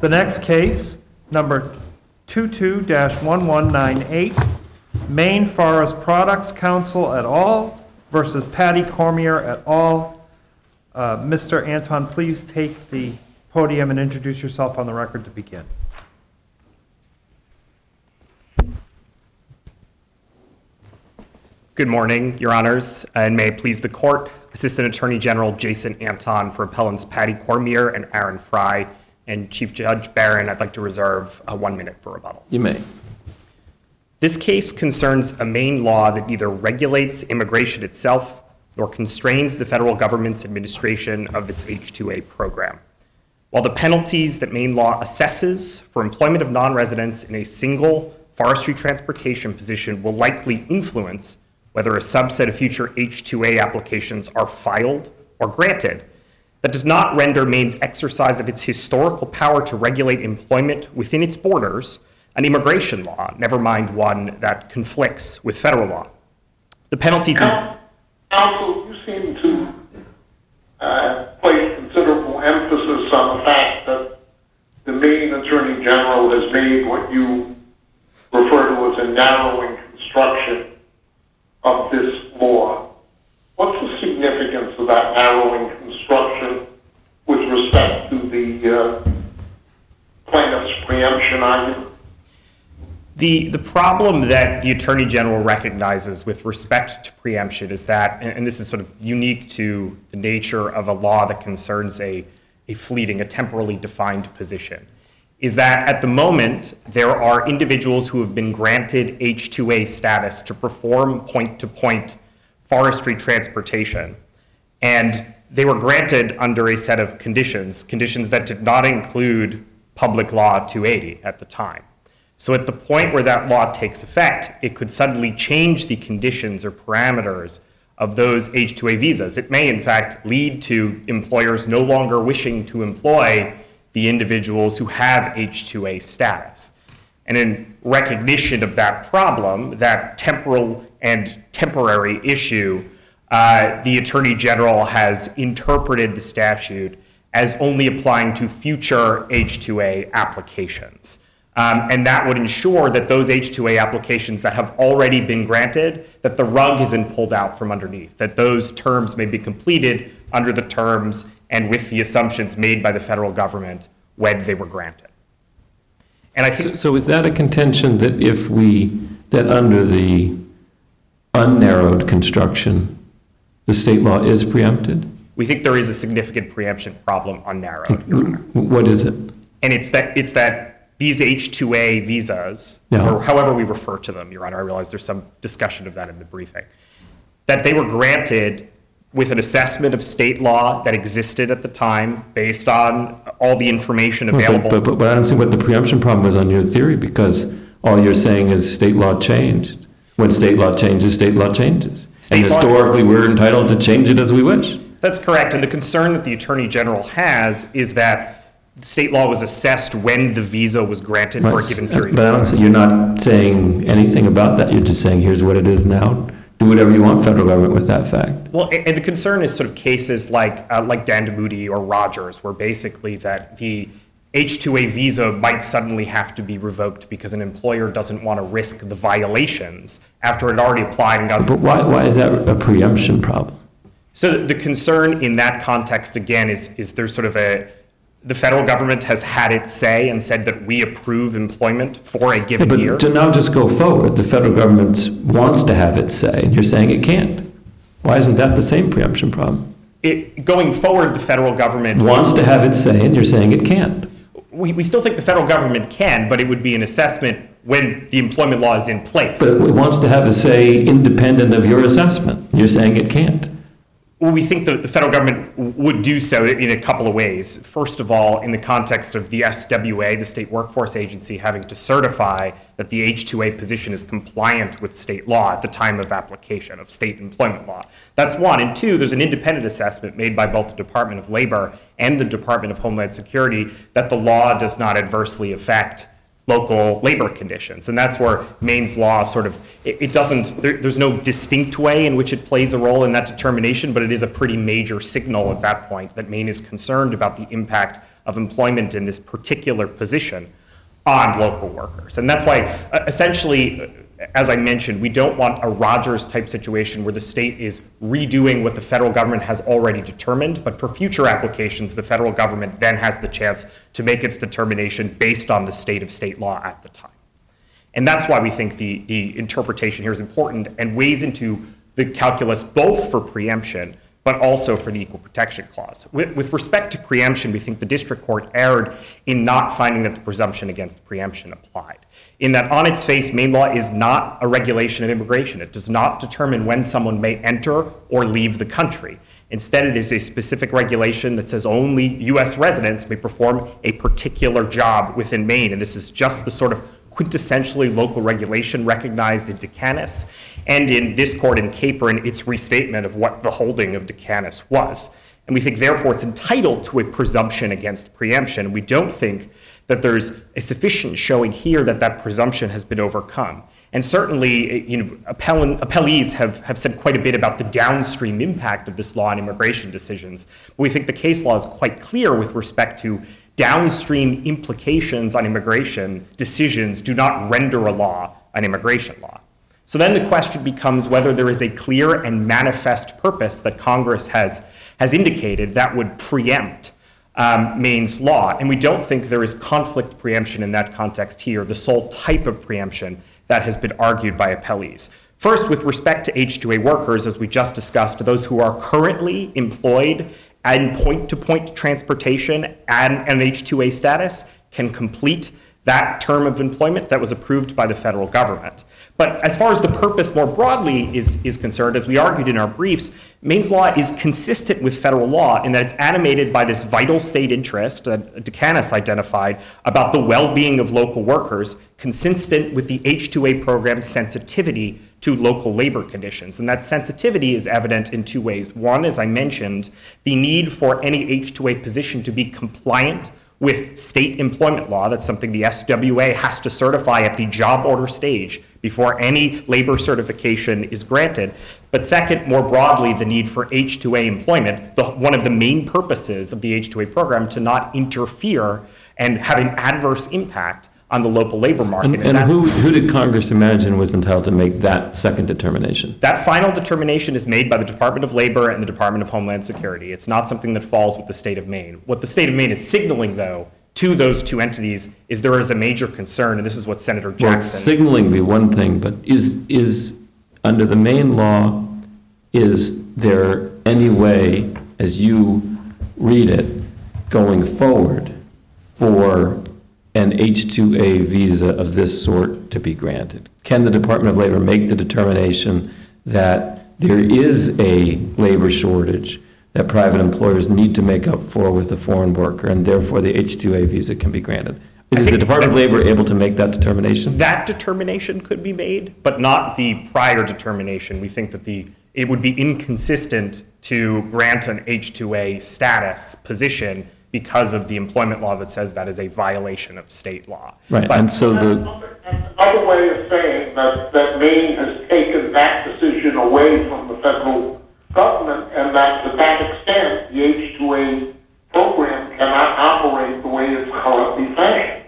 The next case, number 22-1198, Maine Forest Products Council et al. versus Patty Cormier et al. Uh, Mr. Anton, please take the podium and introduce yourself on the record to begin. Good morning, Your Honors, and may it please the Court, Assistant Attorney General Jason Anton for appellants Patty Cormier and Aaron Frey, and Chief Judge Barron, I'd like to reserve uh, one minute for rebuttal. You may. This case concerns a Maine law that neither regulates immigration itself nor constrains the federal government's administration of its H-2A program. While the penalties that Maine law assesses for employment of non-residents in a single forestry transportation position will likely influence whether a subset of future H-2A applications are filed or granted, that does not render Maine's exercise of its historical power to regulate employment within its borders an immigration law, never mind one that conflicts with federal law. The penalties. Counsel, you seem to uh, place considerable emphasis on the fact that the Maine Attorney General has made what you refer to as a narrowing construction of this law. What's the significance of that narrowing construction respect to the uh, plaintiff's preemption argument? The, the problem that the Attorney General recognizes with respect to preemption is that, and and this is sort of unique to the nature of a law that concerns a, a fleeting, a temporally defined position, is that at the moment, there are individuals who have been granted H-2A status to perform point-to-point forestry transportation. And they were granted under a set of conditions, conditions that did not include Public Law 280 at the time. So at the point where that law takes effect, it could suddenly change the conditions or parameters of those H-2A visas. It may, in fact, lead to employers no longer wishing to employ the individuals who have H-2A status. And in recognition of that problem, that temporal and temporary issue, uh, the Attorney General has interpreted the statute as only applying to future H-2A applications. Um, and that would ensure that those H-2A applications that have already been granted, that the rug isn't pulled out from underneath, that those terms may be completed under the terms and with the assumptions made by the federal government when they were granted. And I think So- So is that a contention that if we, that under the unnarrowed construction, the state law is preempted? we think there is a significant preemption problem unnarrowed. What is it? And it's that, it's that these H-2A visas, Yeah. or however we refer to them, Your Honor, I realize there's some discussion of that in the briefing, that they were granted with an assessment of state law that existed at the time based on all the information But, available. but, but I don't see what the preemption problem is on your theory, because all you're saying is state law changed. When state law changes, state law changes. State And historically, we're entitled to change it as we wish. That's correct. And the concern that the Attorney General has is that state law was assessed when the visa was granted for a given period But I of time. you're not saying anything about that, you're just saying, here's what it is now. Do whatever you want, federal government, with that fact. Well, and the concern is sort of cases like, uh, like Dandamudi or Rogers, where basically that the H-2A visa might suddenly have to be revoked because an employer doesn't want to risk the violations after it already applied and got the But why, why is that a preemption problem? So the concern in that context, again, is, is there's sort of a, the federal government has had its say and said that we approve employment for a given year. But to now just go forward, the federal government wants to have its say, and you're saying it can't. Why isn't that the same preemption problem? It, going forward, the federal government. Wants to have its say, and you're saying it can't. We, we still think the federal government can, but it would be an assessment when the employment law is in place. But it wants to have a say independent of your assessment. You're saying it can't. Well, we think that the federal government would do so in a couple of ways. First of all, in the context of the SWA, the State Workforce Agency, having to certify that the H-2A position is compliant with state law at the time of application of state employment law. That's one. And two, there's an independent assessment made by both the Department of Labor and the Department of Homeland Security that the law does not adversely affect local labor conditions. And that's where Maine's law sort of, it, it doesn't, there, there's no distinct way in which it plays a role in that determination, but it is a pretty major signal at that point that Maine is concerned about the impact of employment in this particular position on local workers. And that's why, uh, essentially, uh, as I mentioned, we don't want a Rogers type situation where the state is redoing what the federal government has already determined, but for future applications, the federal government then has the chance to make its determination based on the state of state law at the time. And that's why we think the, the interpretation here is important and weighs into the calculus both for preemption, but also for the Equal Protection Clause. With, with respect to preemption, we think the district court erred in not finding that the presumption against preemption applied. In that, on its face, Maine law is not a regulation of immigration. It does not determine when someone may enter or leave the country. Instead, it is a specific regulation that says only U.S. residents may perform a particular job within Maine. And this is just the sort of quintessentially local regulation recognized in De Canas and in this court in Capron, its restatement of what the holding of De Canas was. And we think, therefore, it's entitled to a presumption against preemption. We don't think that there's a sufficient showing here that that presumption has been overcome. And certainly, eh, you know, appellant, appellees have, have said quite a bit about the downstream impact of this law on immigration decisions. But we think the case law is quite clear with respect to downstream implications on immigration decisions do not render a law an immigration law. So then the question becomes whether there is a clear and manifest purpose that Congress has, has indicated that would preempt um, law. And we don't think there is conflict preemption in that context here, the sole type of preemption that has been argued by appellees. First, with respect to H2A workers, as we just discussed, those who are currently employed and point to point transportation and an H2A status can complete that term of employment that was approved by the federal government. But as far as the purpose more broadly is, is concerned, as we argued in our briefs, Maine's law is consistent with federal law in that it's animated by this vital state interest that De Canas identified about the well being of local workers, consistent with the H2A program's sensitivity to local labor conditions. And that sensitivity is evident in two ways. One, as I mentioned, the need for any H2A position to be compliant with state employment law. That's something the SWA has to certify at the job order stage before any labor certification is granted. But second, more broadly, the need for H2A employment, the, one of the main purposes of the H2A program to not interfere and have an adverse impact on the local labor market. And, and that's- who, who did Congress imagine was entitled to make that second determination? That final determination is made by the Department of Labor and the Department of Homeland Security. It's not something that falls with the state of Maine. What the state of Maine is signaling, though, to those two entities is there is a major concern, and this is what Senator Well, Jackson. signaling be one thing, but is, is, under the Maine law, is there any way, as you read it, going forward for an H-2A visa of this sort to be granted? Can the Department of Labor make the determination that there is a labor shortage that private employers need to make up for with a foreign worker, and therefore the H-2A visa can be granted? Is the Department of Labor able to make that determination? That determination could be made, but not the prior determination. We think that the, it would be inconsistent to grant an H-2A status position because of the employment law that says that is a violation of state law. Right, But- and so the, That's another way of saying that, that Maine has taken that decision away from the federal government, and that to that extent, the H-2A program cannot operate the way it's currently fashioned.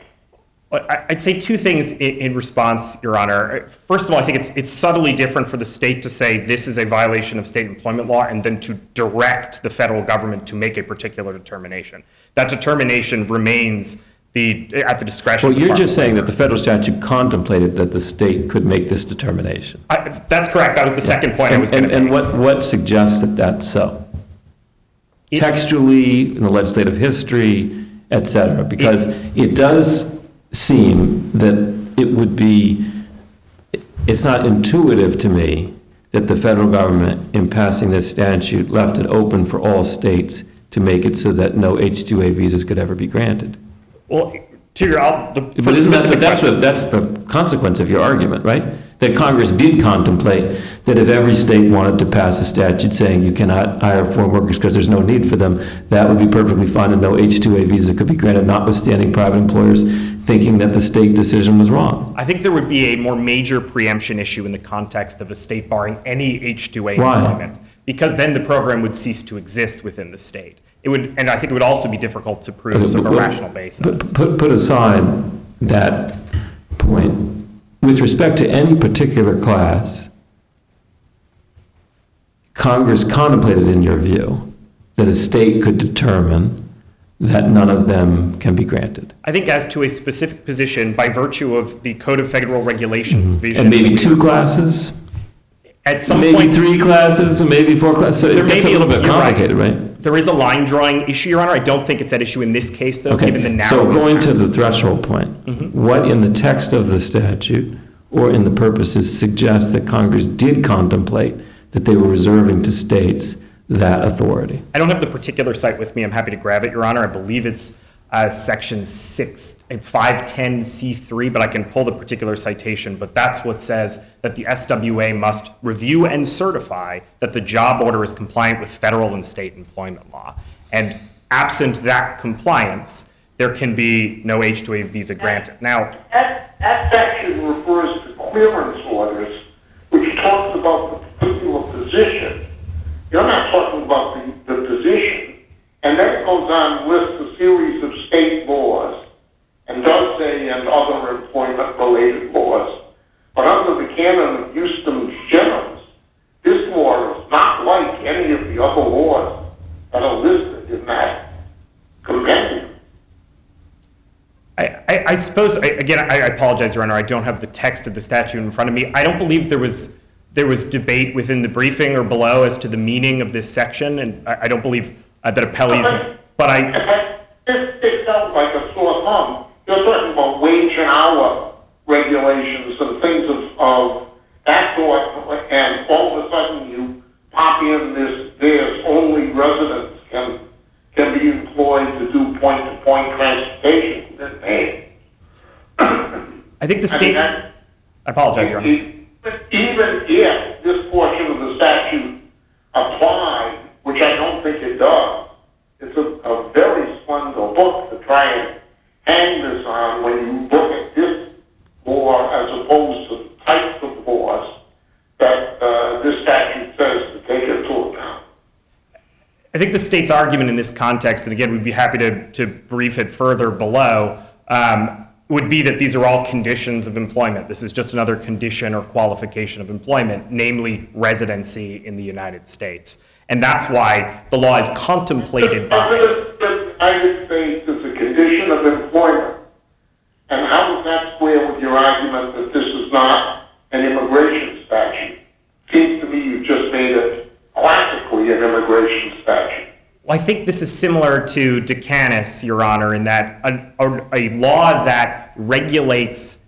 I- I'd say two things in, response, Your Honor. First of all, I think it's, it's subtly different for the state to say this is a violation of state employment law and then to direct the federal government to make a particular determination. That determination remains the, at the discretion. well, of the you're just saying that the federal statute contemplated that the state could make this determination. I- That's correct. That was the second point I And, was going and to and make. what, what suggests that that's so? It- Textually, in the legislative history, et cetera, because it does seem that it would be, it's not intuitive to me that the federal government, in passing this statute, left it open for all states to make it so that no H-2A visas could ever be granted. Well, to your, I'll- the. for But the isn't that, specific but that's question- the, that's the consequence of your argument, right? That Congress did contemplate that if every state wanted to pass a statute saying you cannot hire foreign workers because there's no need for them, that would be perfectly fine and no H-2A visa could be granted, notwithstanding private employers thinking that the state decision was wrong. I think there would be a more major preemption issue in the context of a state barring any H-2A Why? employment. Because then the program would cease to exist within the state. It would, and I think it would also be difficult to prove sort of a rational basis. Put, put- put aside that point, with respect to any particular class, Congress contemplated in your view that a state could determine that none of them can be granted. I think as to a specific position, by virtue of the Code of Federal Regulation provision. Mm-hmm. And maybe two classes, At some maybe point, three classes, and maybe four classes, so it gets a little bit you're right. complicated, right? there is a line drawing issue, Your Honor. I don't think it's at issue in this case, though, given the Okay, narrow. so going to the threshold point, what in the text of the statute or in the purposes suggests that Congress did contemplate that they were reserving to states that authority? I don't have the particular site with me. I'm happy to grab it, Your Honor. I believe it's uh, section six, uh, 510C3, but I can pull the particular citation. But that's what says that the SWA must review and certify that the job order is compliant with federal and state employment law. And absent that compliance, there can be no H-2A visa granted. Now, That, that section refers to clearance orders, which talks about the particular position. You're not talking about the, the position. And then it goes on, with the series of state laws, and does say, and other employment-related laws. But under the canon of ejusdem generis, this law is not like any of the other laws that are listed in that compendium. I, I, I suppose, I- again, I I apologize, Your Honor, I don't have the text of the statute in front of me. I don't believe there was, there was debate within the briefing or below as to the meaning of this section, and I, I don't believe uh, that appellees, but I, This sticks out like a sore thumb. You're talking about wage and hour regulations and things of, of that sort, and all of a sudden you pop in this, this only residents can, can be employed to do point-to-point transportation. I think the I mean, state, I apologize, Your Honor. Even if this portion of the statute applied, which I don't think it does, it's a, a very slender book to try and hang this on when you look at this law as opposed to the types of laws that, uh, this statute says to take into account. I think the state's argument in this context, and again, we'd be happy to, to brief it further below, um, would be that these are all conditions of employment. This is just another condition or qualification of employment, namely residency in the United States. And that's why the law is contemplated by. The United States is a condition of employment. And how does that square with your argument that this is not an immigration statute? Seems to me you just made it classically an immigration statute. Well, I think this is similar to De Canas, Your Honor, in that a, a, a law that regulates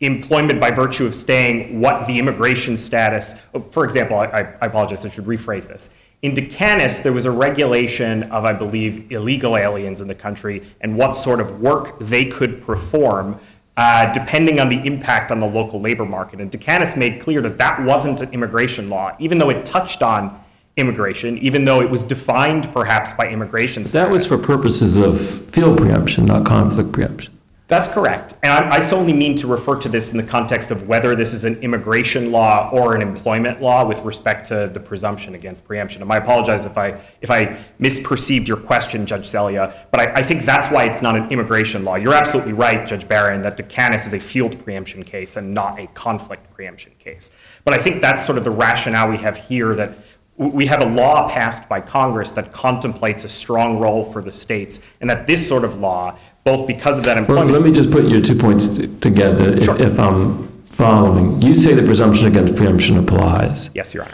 employment by virtue of staying what the immigration status, for example, I, I apologize, I should rephrase this. In De Canas, there was a regulation of, I believe, illegal aliens in the country and what sort of work they could perform uh, depending on the impact on the local labor market. And De Canas made clear that that wasn't an immigration law, even though it touched on immigration, even though it was defined perhaps by immigration That was for purposes of field preemption, not conflict preemption. That's correct. And I, I solely mean to refer to this in the context of whether this is an immigration law or an employment law with respect to the presumption against preemption. And I apologize if I, if I misperceived your question, Judge Selya, but I, I think that's why it's not an immigration law. You're absolutely right, Judge Barron, that De Canas is a field preemption case and not a conflict preemption case. But I think that's sort of the rationale we have here that we have a law passed by Congress that contemplates a strong role for the states, and that this sort of law, both because of that Well, employment. let me just put your two points t- together, if- Sure. if I'm following. You say the presumption against preemption applies. Yes, Your Honor.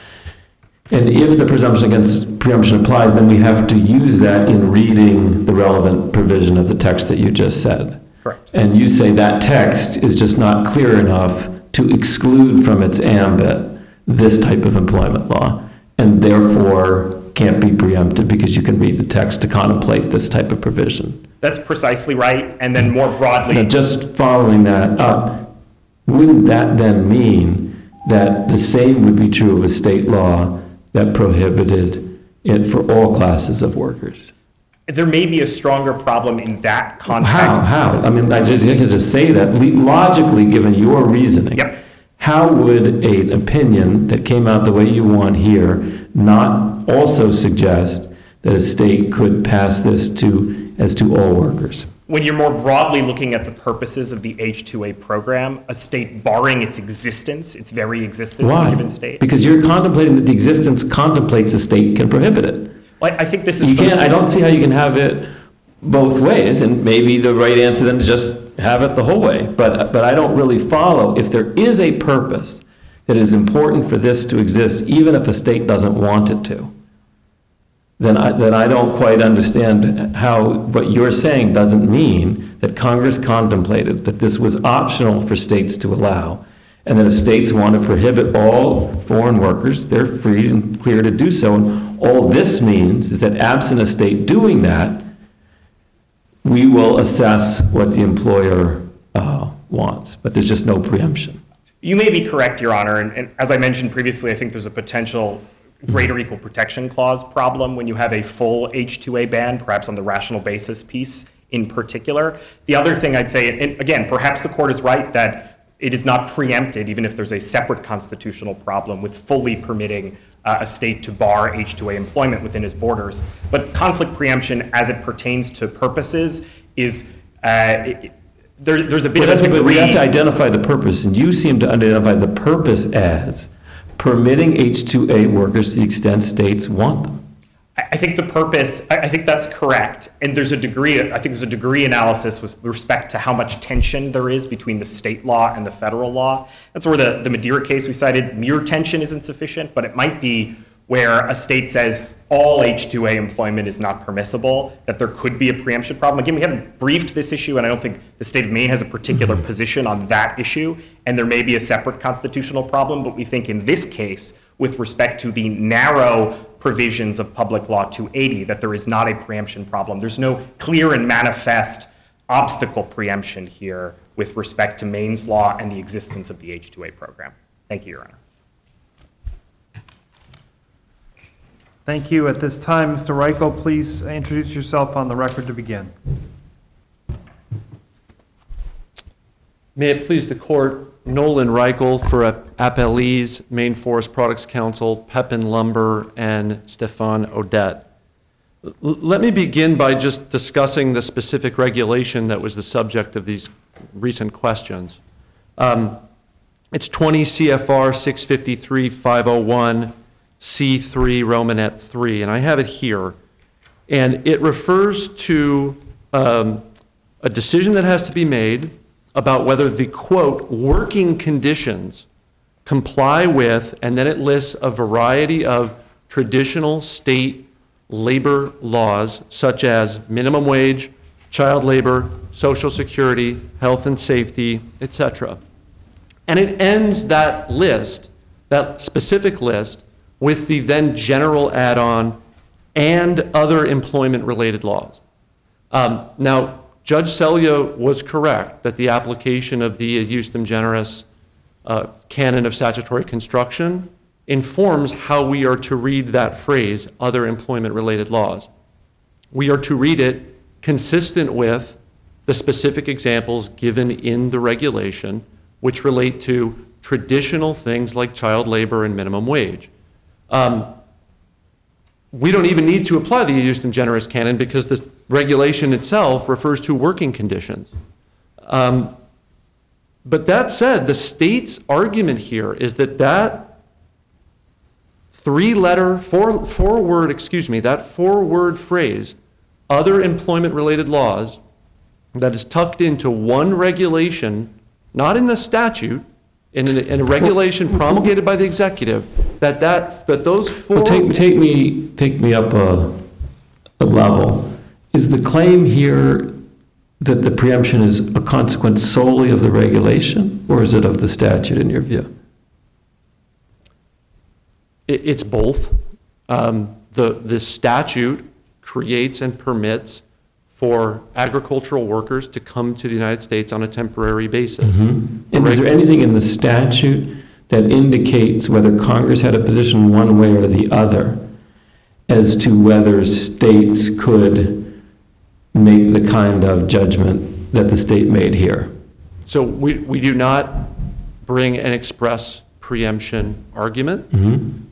And if the presumption against preemption applies, then we have to use that in reading the relevant provision of the text that you just said. Correct. And you say that text is just not clear enough to exclude from its ambit this type of employment law, and therefore can't be preempted because you can read the text to contemplate this type of provision. That's precisely right. And then more broadly, Now, just following that up, wouldn't that then mean that the same would be true of a state law that prohibited it for all classes of workers? there may be a stronger problem in that context. how? How? I mean, I just, I just say that logically, given your reasoning. Yep. How would an opinion that came out the way you want here not also suggest that a state could pass this to, as to all workers? When you're more broadly looking at the purposes of the H-2A program, a state barring its existence, its very existence in a given state. Because you're contemplating that the existence contemplates a state can prohibit it. Well, I think this You is. some- can't, I don't see how you can have it both ways, and maybe the right answer then is just have it the whole way. But, but I don't really follow, if there is a purpose that is important for this to exist, even if a state doesn't want it to, then I, then I don't quite understand how, what you're saying doesn't mean that Congress contemplated that this was optional for states to allow, and that if states want to prohibit all foreign workers, they're free and clear to do so. And all this means is that absent a state doing that, we will assess what the employer uh, wants, but there's just no preemption. You may be correct, Your Honor, and, and as I mentioned previously, I think there's a potential greater equal protection clause problem when you have a full H-2A ban, perhaps on the rational basis piece in particular. The other thing I'd say, and again, perhaps the court is right that it is not preempted, even if there's a separate constitutional problem with fully permitting uh, a state to bar H-2A employment within its borders. But conflict preemption, as it pertains to purposes, is uh, it- there, there's a bit But of a what, we have to identify the purpose, and you seem to identify the purpose as permitting H-2A workers to the extent states want them. I think the purpose, I think that's correct. And there's a degree, I think there's a degree analysis with respect to how much tension there is between the state law and the federal law. That's where the, the Madeira case we cited, mere tension isn't sufficient, but it might be where a state says all H-2A employment is not permissible, that there could be a preemption problem. Again, we haven't briefed this issue, and I don't think the state of Maine has a particular mm-hmm. position on that issue, and there may be a separate constitutional problem, but we think in this case, with respect to the narrow provisions of Public Law 280, that there is not a preemption problem. There's no clear and manifest obstacle preemption here with respect to Maine's law and the existence of the H-2A program. Thank you, Your Honor. Thank you. At this time, Mr. Reichel, please introduce yourself on the record to begin. May it please the court, Nolan Reichel for Appellees, Maine Forest Products Council, Pepin Lumber, and Stefan Odette. Let me begin by just discussing the specific regulation that was the subject of these recent questions. Um, It's 20 CFR 653-501, C3 Romanet 3, and I have it here. And it refers to um, a decision that has to be made about whether the, quote, "working conditions" comply with, and then it lists a variety of traditional state labor laws such as minimum wage, child labor, social security, health and safety, etc. And it ends that list, that specific list, with the then general add-on and other employment-related laws. Um, Now, Judge Selya was correct that the application of the ejusdem generis uh, canon of statutory construction informs how we are to read that phrase, other employment-related laws. We are to read it consistent with the specific examples given in the regulation, which relate to traditional things like child labor and minimum wage. Um, We don't even need to apply the ejusdem generis canon because the regulation itself refers to working conditions. Um, But that said, the state's argument here is that that three-letter, four, four-word, excuse me, that four-word phrase, other employment-related laws, that is tucked into one regulation, not in the statute, in a, in a regulation promulgated by the executive, that that, that those four. Well, take, take me, take me up a, a level. Is the claim here that the preemption is a consequence solely of the regulation, or is it of the statute in your view? It, it's both. Um, the, the statute creates and permits for agricultural workers to come to the United States on a temporary basis. And is there anything in the statute that indicates whether Congress had a position one way or the other as to whether states could make the kind of judgment that the state made here? So we, we do not bring an express preemption argument.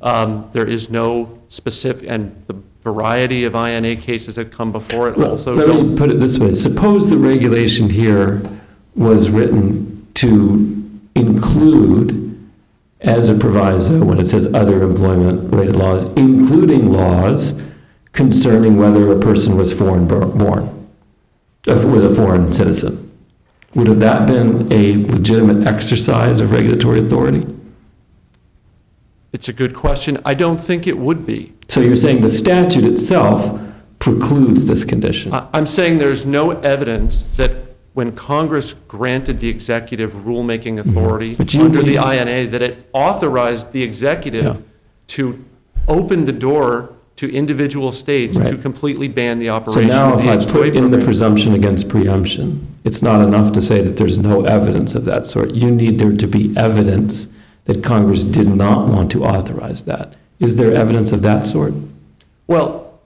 Um, There is no specific, and the variety of INA cases that come before it Well, also Let don't. me put it this way. Suppose the regulation here was written to include as a proviso, when it says other employment-related laws, including laws concerning whether a person was foreign bor- born, if it was a foreign citizen. Would have that been a legitimate exercise of regulatory authority? It's a good question. I don't think it would be. So you're saying the statute itself precludes this condition? I'm saying there's no evidence that when Congress granted the executive rulemaking mm-hmm. authority But you under the INA, that it authorized the executive to open the door to individual states to completely ban the operation. So operation now of if the I H-2A put in the program. presumption against preemption, it's not enough to say that there's no evidence of that sort. You need there to be evidence that Congress did not want to authorize that. Is there evidence of that sort? Well,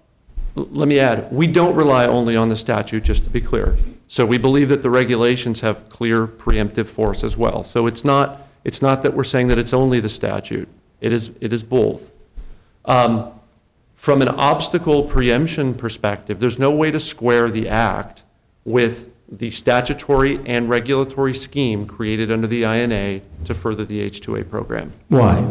l- let me add, we don't rely only on the statute, just to be clear. So we believe that the regulations have clear preemptive force as well. So it's not, it's not that we're saying that it's only the statute. It is, it is both. Um, From an obstacle preemption perspective, there's no way to square the act with the statutory and regulatory scheme created under the INA to further the H-2A program. Why?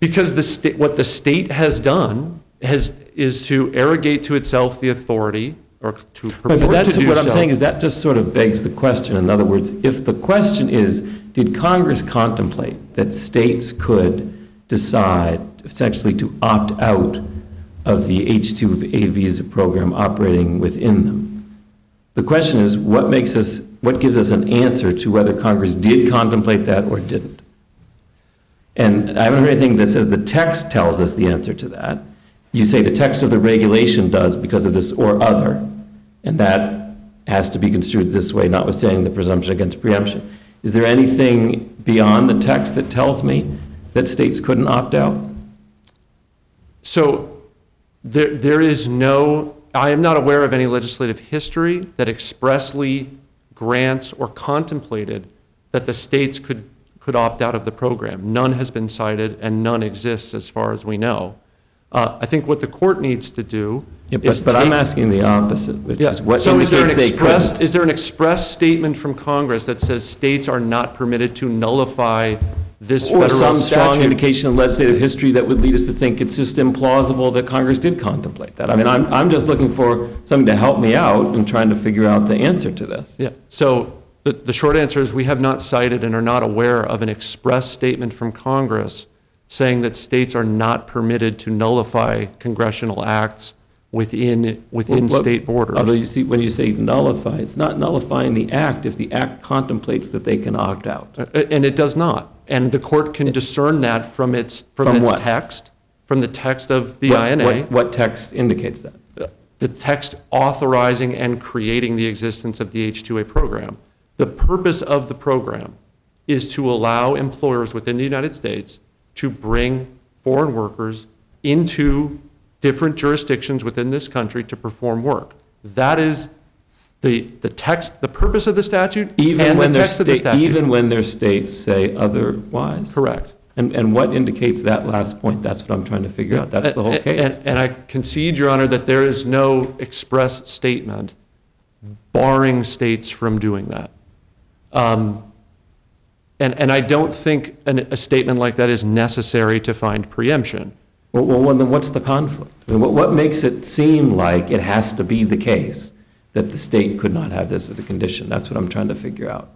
Because the state, what the state has done has, is to arrogate to itself the authority, or to Right, but purport that's, to do what I'm saying is that just sort of begs the question. In other words, if the question is, did Congress contemplate that states could decide essentially to opt out of the H-2A visa program operating within them? The question is, what makes us, what gives us an answer to whether Congress did contemplate that or didn't? And I haven't heard anything that says the text tells us the answer to that. You say the text of the regulation does because of this or other, and that has to be construed this way, notwithstanding the presumption against preemption. Is there anything beyond the text that tells me that states couldn't opt out? So there, there is no, I am not aware of any legislative history that expressly grants or contemplated that the states could, could opt out of the program. None has been cited, and none exists as far as we know. Uh, I think what the court needs to do Yeah, is But, but I'm take- asking the opposite, which Yeah, is what so is there an indicates they express, couldn't? is there an express statement from Congress that says states are not permitted to nullify this Or federal some strong statute? indication in legislative history that would lead us to think it's just implausible that Congress did contemplate that. I mean, I'm, I'm just looking for something to help me out in trying to figure out the answer to this. Yeah, so the, the short answer is we have not cited and are not aware of an express statement from Congress saying that states are not permitted to nullify congressional acts within, within What- state borders. Although you see, when you say nullify, it's not nullifying the act if the act contemplates that they can opt out. Uh, And it does not. And the court can discern that from its, from From its what? text, from the text of the What- INA. what- What text indicates that? the text authorizing and creating the existence of the H-2A program. The purpose of the program is to allow employers within the United States to bring foreign workers into different jurisdictions within this country to perform work. That is the, the text, the purpose of the statute Even and the when their text of the statute. even when their states say otherwise? Correct. And, and what indicates that last point? That's what I'm trying to figure out. That's the whole And- case. And, and I concede, Your Honor, that there is no express statement barring states from doing that. Um, And, and I don't think an, a statement like that is necessary to find preemption. Well, well, then what's the conflict? I mean, what, what makes it seem like it has to be the case that the state could not have this as a condition? That's what I'm trying to figure out.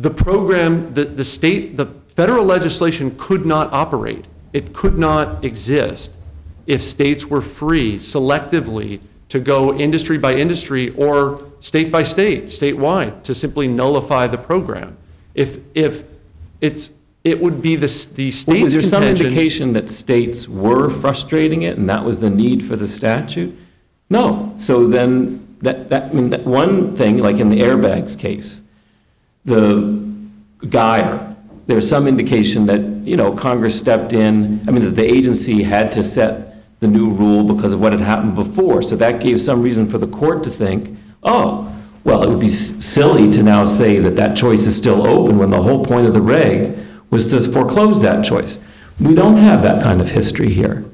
The program, the, the state, the federal legislation could not operate. It could not exist if states were free selectively to go industry by industry or state by state, statewide, to simply nullify the program. If, if it's, it would be the, s- the Was state's there some contention. indication that states were frustrating it and that was the need for the statute? No. So then, that, that, I mean, that one thing, like in the airbags case, the Geier, there's some indication that, you know, Congress stepped in, I mean, that the agency had to set the new rule because of what had happened before. So that gave some reason for the court to think, oh, well, it would be s- silly to now say that that choice is still open when the whole point of the reg was to foreclose that choice. We don't have that kind of history here.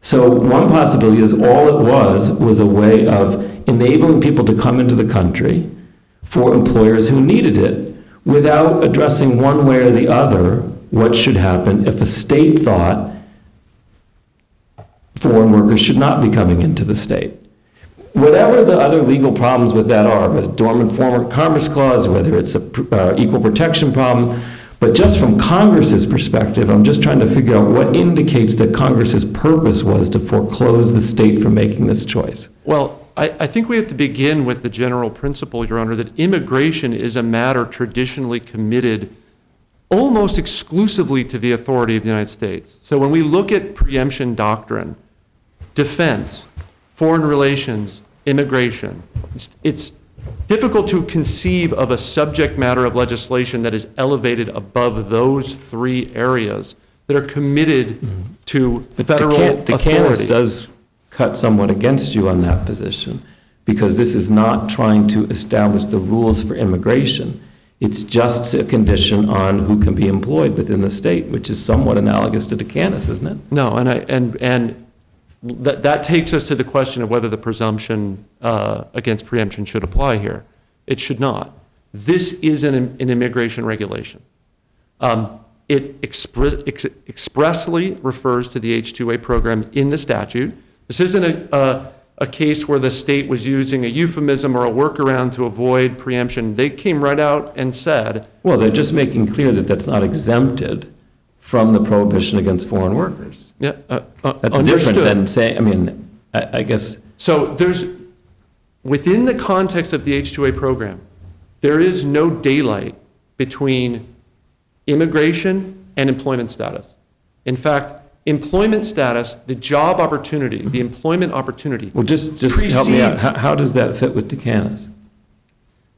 So one possibility is all it was, was a way of enabling people to come into the country for employers who needed it without addressing one way or the other what should happen if a state thought foreign workers should not be coming into the state. Whatever the other legal problems with that are, whether dormant former commerce clause, whether it's a uh, equal protection problem, but just from Congress's perspective, I'm just trying to figure out what indicates that Congress's purpose was to foreclose the state from making this choice. Well, I, I think we have to begin with the general principle, Your Honor, that immigration is a matter traditionally committed almost exclusively to the authority of the United States. So when we look at preemption doctrine, defense, foreign relations, immigration, it's, it's difficult to conceive of a subject matter of legislation that is elevated above those three areas that are committed mm-hmm. to But federal Decan- authority. does cut somewhat against you on that position, because this is not trying to establish the rules for immigration. It's just a condition on who can be employed within the state, which is somewhat analogous to De Canas, isn't it? No, and I, and, and that, that takes us to the question of whether the presumption uh, against preemption should apply here. It should not. This is an, an immigration regulation. Um, It ex- expressly refers to the H-2A program in the statute. This isn't a, a, a case where the state was using a euphemism or a workaround to avoid preemption. They came right out and said, Well, they're just making clear that that's not exempted from the prohibition against foreign workers. yeah, uh, uh, That's different understood. than saying, I mean, I, I guess, So there's, within the context of the H-2A program, there is no daylight between immigration and employment status. In fact, employment status, the job opportunity, the mm-hmm. employment opportunity. well, just, just help me out. Precedes- How, how does that fit with De Canas?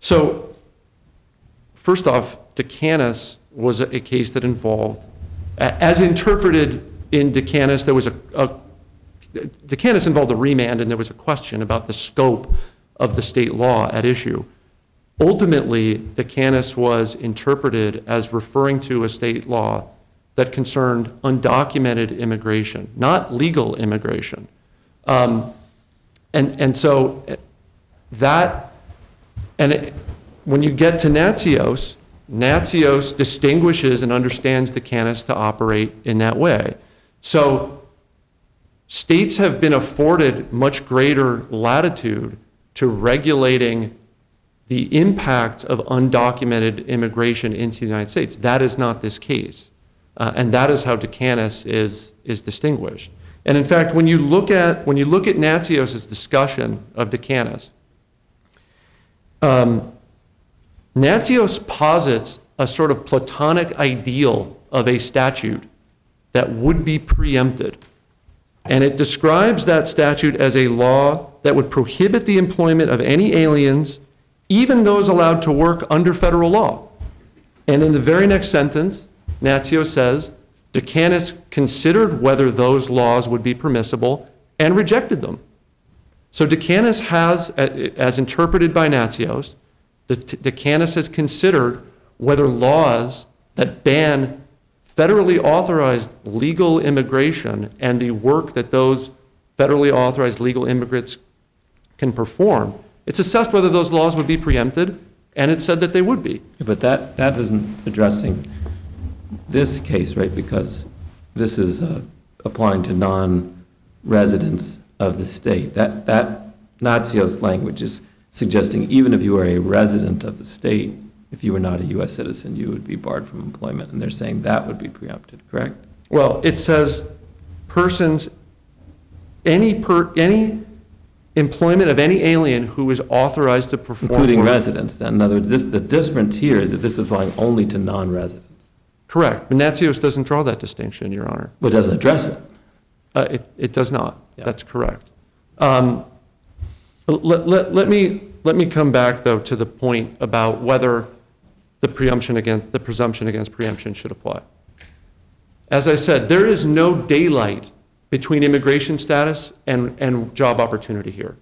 So, first off, De Canas was a a case that involved, a- as interpreted in De Canas, there was a, a, De Canas involved a remand, and there was a question about the scope of the state law at issue. Ultimately, De Canas was interpreted as referring to a state law that concerned undocumented immigration, not legal immigration. Um, And, and so that, and it- when you get to Natsios, Natsios distinguishes and understands De Canas to operate in that way. So states have been afforded much greater latitude to regulating the impact of undocumented immigration into the United States. That is not this case. Uh, and that is how De Canas is, is distinguished. And in fact, when you look at, when you look at Natsios' discussion of De Canas, um, posits a sort of Platonic ideal of a statute that would be preempted. And it describes that statute as a law that would prohibit the employment of any aliens, even those allowed to work under federal law. And in the very next sentence, Natsios says, De Canas considered whether those laws would be permissible and rejected them. So De Canas has, as interpreted by Natsios, the De Canas has considered whether laws that ban federally authorized legal immigration and the work that those federally authorized legal immigrants can perform, it's assessed whether those laws would be preempted, and it said that they would be. But that, that isn't addressing this case, right? Because this is uh, applying to non-residents of the state. That, that Natsios language is suggesting even if you were a resident of the state, if you were not a U.S. citizen, you would be barred from employment. And they're saying that would be preempted, correct? Well, it says persons, any per, any employment of any alien who is authorized to perform. Including work- residents, then. In other words, this, the difference here is that this is applying only to non-residents. Correct, but Natsios doesn't draw that distinction, Your Honor. But it doesn't address it. Uh, It, it does not. Yeah. That's correct. Um, Let, let, let me, let me come back, though, to the point about whether the presumption against, the presumption against preemption should apply. As I said, there is no daylight between immigration status and, and job opportunity here.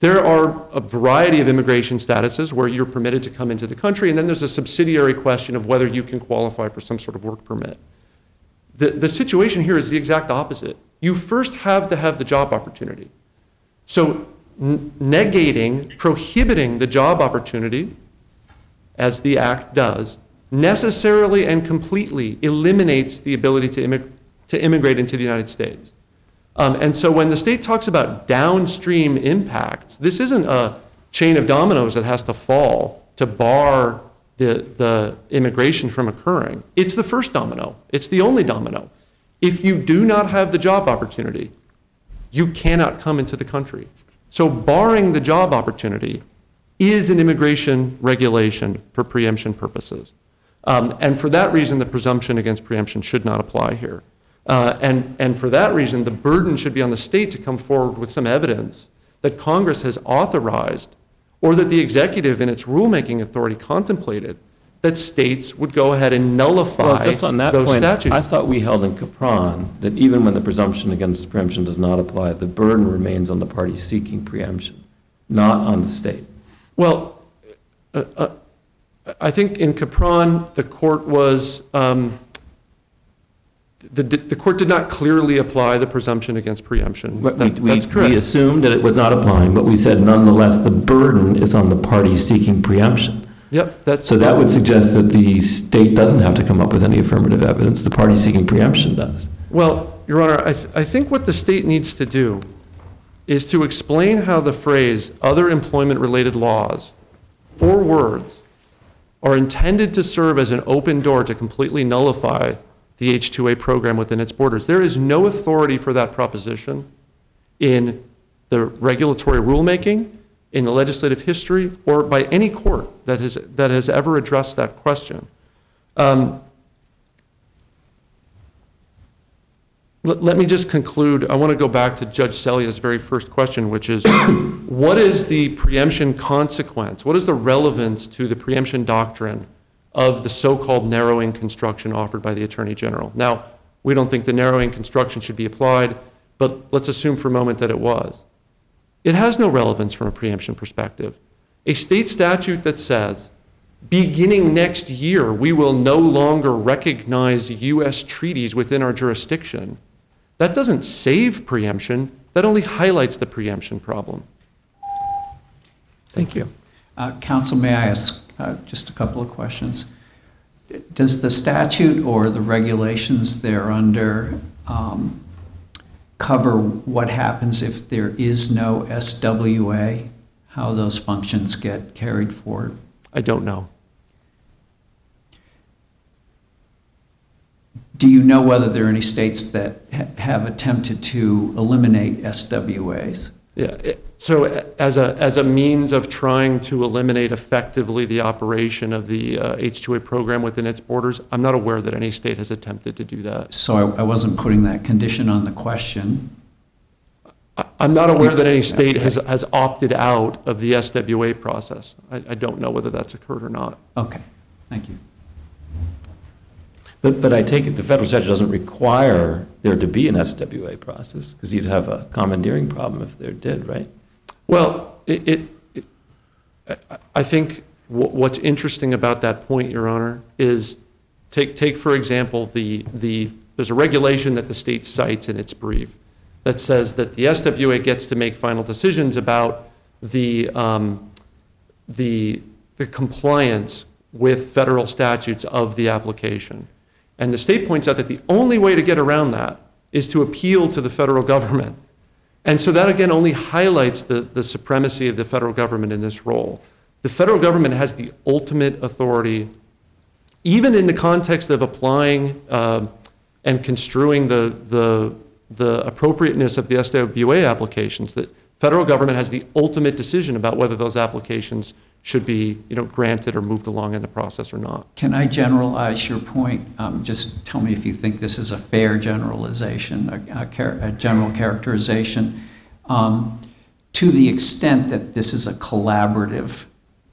There are a variety of immigration statuses where you're permitted to come into the country, and then there's a subsidiary question of whether you can qualify for some sort of work permit. The, the situation here is the exact opposite. you first have to have the job opportunity. So n- negating, prohibiting the job opportunity, as the act does, necessarily and completely eliminates the ability to, immig- to immigrate into the United States. Um, and so when the state talks about downstream impacts, this isn't a chain of dominoes that has to fall to bar the, the immigration from occurring. It's the first domino, it's the only domino. If you do not have the job opportunity, you cannot come into the country. So barring the job opportunity is an immigration regulation for preemption purposes. Um, and for that reason, the presumption against preemption should not apply here. Uh, and, and for that reason, the burden should be on the state to come forward with some evidence that Congress has authorized or that the executive in its rulemaking authority contemplated that states would go ahead and Well, nullify just on that those point, statutes. I thought we held in Capron that even when the presumption against preemption does not apply, the burden remains on the party seeking preemption, not on the state. Well, uh, uh, I think in Capron, the court was, um, the, the court did not clearly apply the presumption against preemption. But we- That- we- That's We correct. assumed that it was not applying, but we said nonetheless, the burden is on the party seeking preemption. Yep, that's. So that would suggest that the state doesn't have to come up with any affirmative evidence, the party seeking preemption does. Well, Your Honor, I, th- I think what the state needs to do is to explain how the phrase "other employment-related laws," four words, are intended to serve as an open door to completely nullify the H-2A program within its borders. There is no authority for that proposition in the regulatory rulemaking, in the legislative history, or by any court that has, that has ever addressed that question. Um, Let, me just conclude, I want to go back to Judge Selya's very first question, which is, what is the preemption consequence? What is the relevance to the preemption doctrine of the so-called narrowing construction offered by the Attorney General? Now, we don't think the narrowing construction should be applied, but let's assume for a moment that it was. It has no relevance from a preemption perspective. A state statute that says, beginning next year, we will no longer recognize U.S. treaties within our jurisdiction, that doesn't save preemption, that only highlights the preemption problem. Thank you. Uh, Counsel, may I ask uh, just a couple of questions? Does the statute or the regulations thereunder um, cover what happens if there is no SWA? How those functions get carried forward? I don't know. Do you know whether there are any states that ha- have attempted to eliminate SWAs? Yeah, it- so a- as a, as a means of trying to eliminate effectively the operation of the uh, H-2A program within its borders, I'm not aware that any state has attempted to do that. So I- I wasn't putting that condition on the question. I- I'm not aware that any state has, has opted out of the SWA process. I, I don't know whether that's occurred or not. Okay, thank you. But, but I take it the federal statute doesn't require there to be an SWA process, because you'd have a commandeering problem if there did, right? Well, it, it, it- I- think wh- what's interesting about that point, Your Honor, is take, take for example, the, the, there's a regulation that the state cites in its brief that says that the SWA gets to make final decisions about the, um, the, the compliance with federal statutes of the application. And the state points out that the only way to get around that is to appeal to the federal government. And so that again only highlights the, the supremacy of the federal government in this role. The federal government has the ultimate authority, even in the context of applying um, and construing the, the, the appropriateness of the SWA applications, that federal government has the ultimate decision about whether those applications should be, you know, granted or moved along in the process or not. Can I generalize your point? Um, Just tell me if you think this is a fair generalization, a- a char- a general characterization. Um, To the extent that this is a collaborative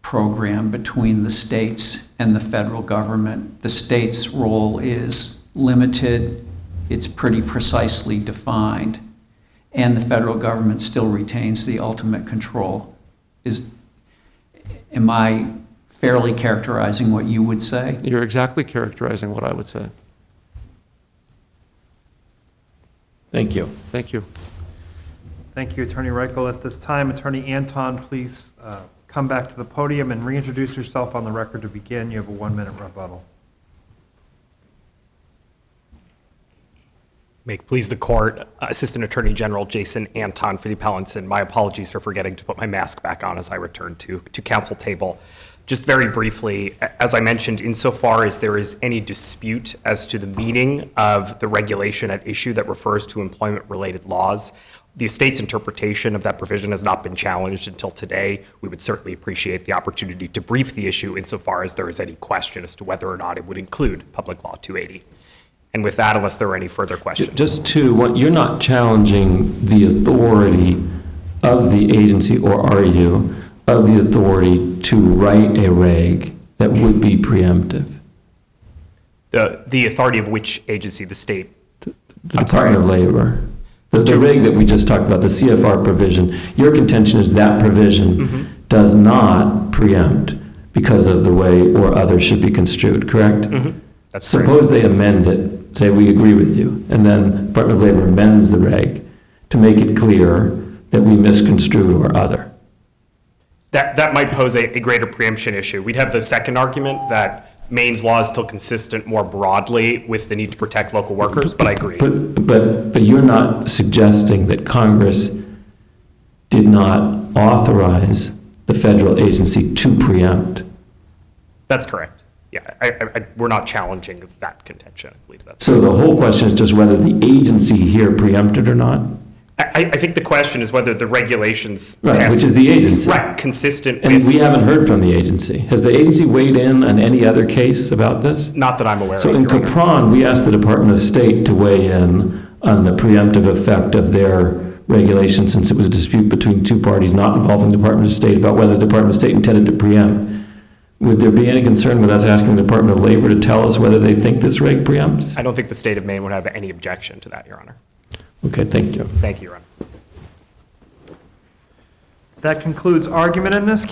program between the states and the federal government, the state's role is limited, it's pretty precisely defined, and the federal government still retains the ultimate control. Is, Am I fairly characterizing what you would say? You're exactly characterizing what I would say. Thank you. Thank you. Thank you, Attorney Reichel. At this time, Attorney Anton, please uh, come back to the podium and reintroduce yourself on the record to begin. You have a one-minute rebuttal. May please the court, Assistant Attorney General Jason Anton for the appellants, and my apologies for forgetting to put my mask back on as I returned to, to counsel table. Just very briefly, as I mentioned, insofar as there is any dispute as to the meaning of the regulation at issue that refers to employment-related laws, the estate's interpretation of that provision has not been challenged until today. We would certainly appreciate the opportunity to brief the issue insofar as there is any question as to whether or not it would include Public Law 280. And with that, unless there are any further questions. Just to, what, you're not challenging the authority of the agency, or are you, of the authority to write a reg that would be preemptive? The, the authority of which agency, the state? The Department of Labor. The, the reg that we just talked about, the CFR provision, your contention is that provision mm-hmm. does not preempt because of the way or others should be construed, correct? Mm-hmm. That's correct. Suppose they amend it, say, we agree with you, and then Department of Labor amends the reg to make it clear that we misconstrued or other. That, that might pose a, a greater preemption issue. We'd have the second argument that Maine's law is still consistent more broadly with the need to protect local workers, but I agree. But, but, but you're not suggesting that Congress did not authorize the federal agency to preempt? That's correct. Yeah, I, I, I- we're not challenging that contention. I believe that's. So the whole question is just whether the agency here preempted or not? I, I think the question is whether the regulations. Right, passed- which is the agency. Right, consistent And we with, haven't heard from the agency. Has the agency weighed in on any other case about this? not that I'm aware of. So in Your Honor. Capron, we asked the Department of State to weigh in on the preemptive effect of their regulation, since it was a dispute between two parties not involving the Department of State about whether the Department of State intended to preempt. Would there be any concern with us asking the Department of Labor to tell us whether they think this reg preempts? I don't think the state of Maine would have any objection to that, Your Honor. Okay, thank you. Thank you, Your Honor. That concludes argument in this case.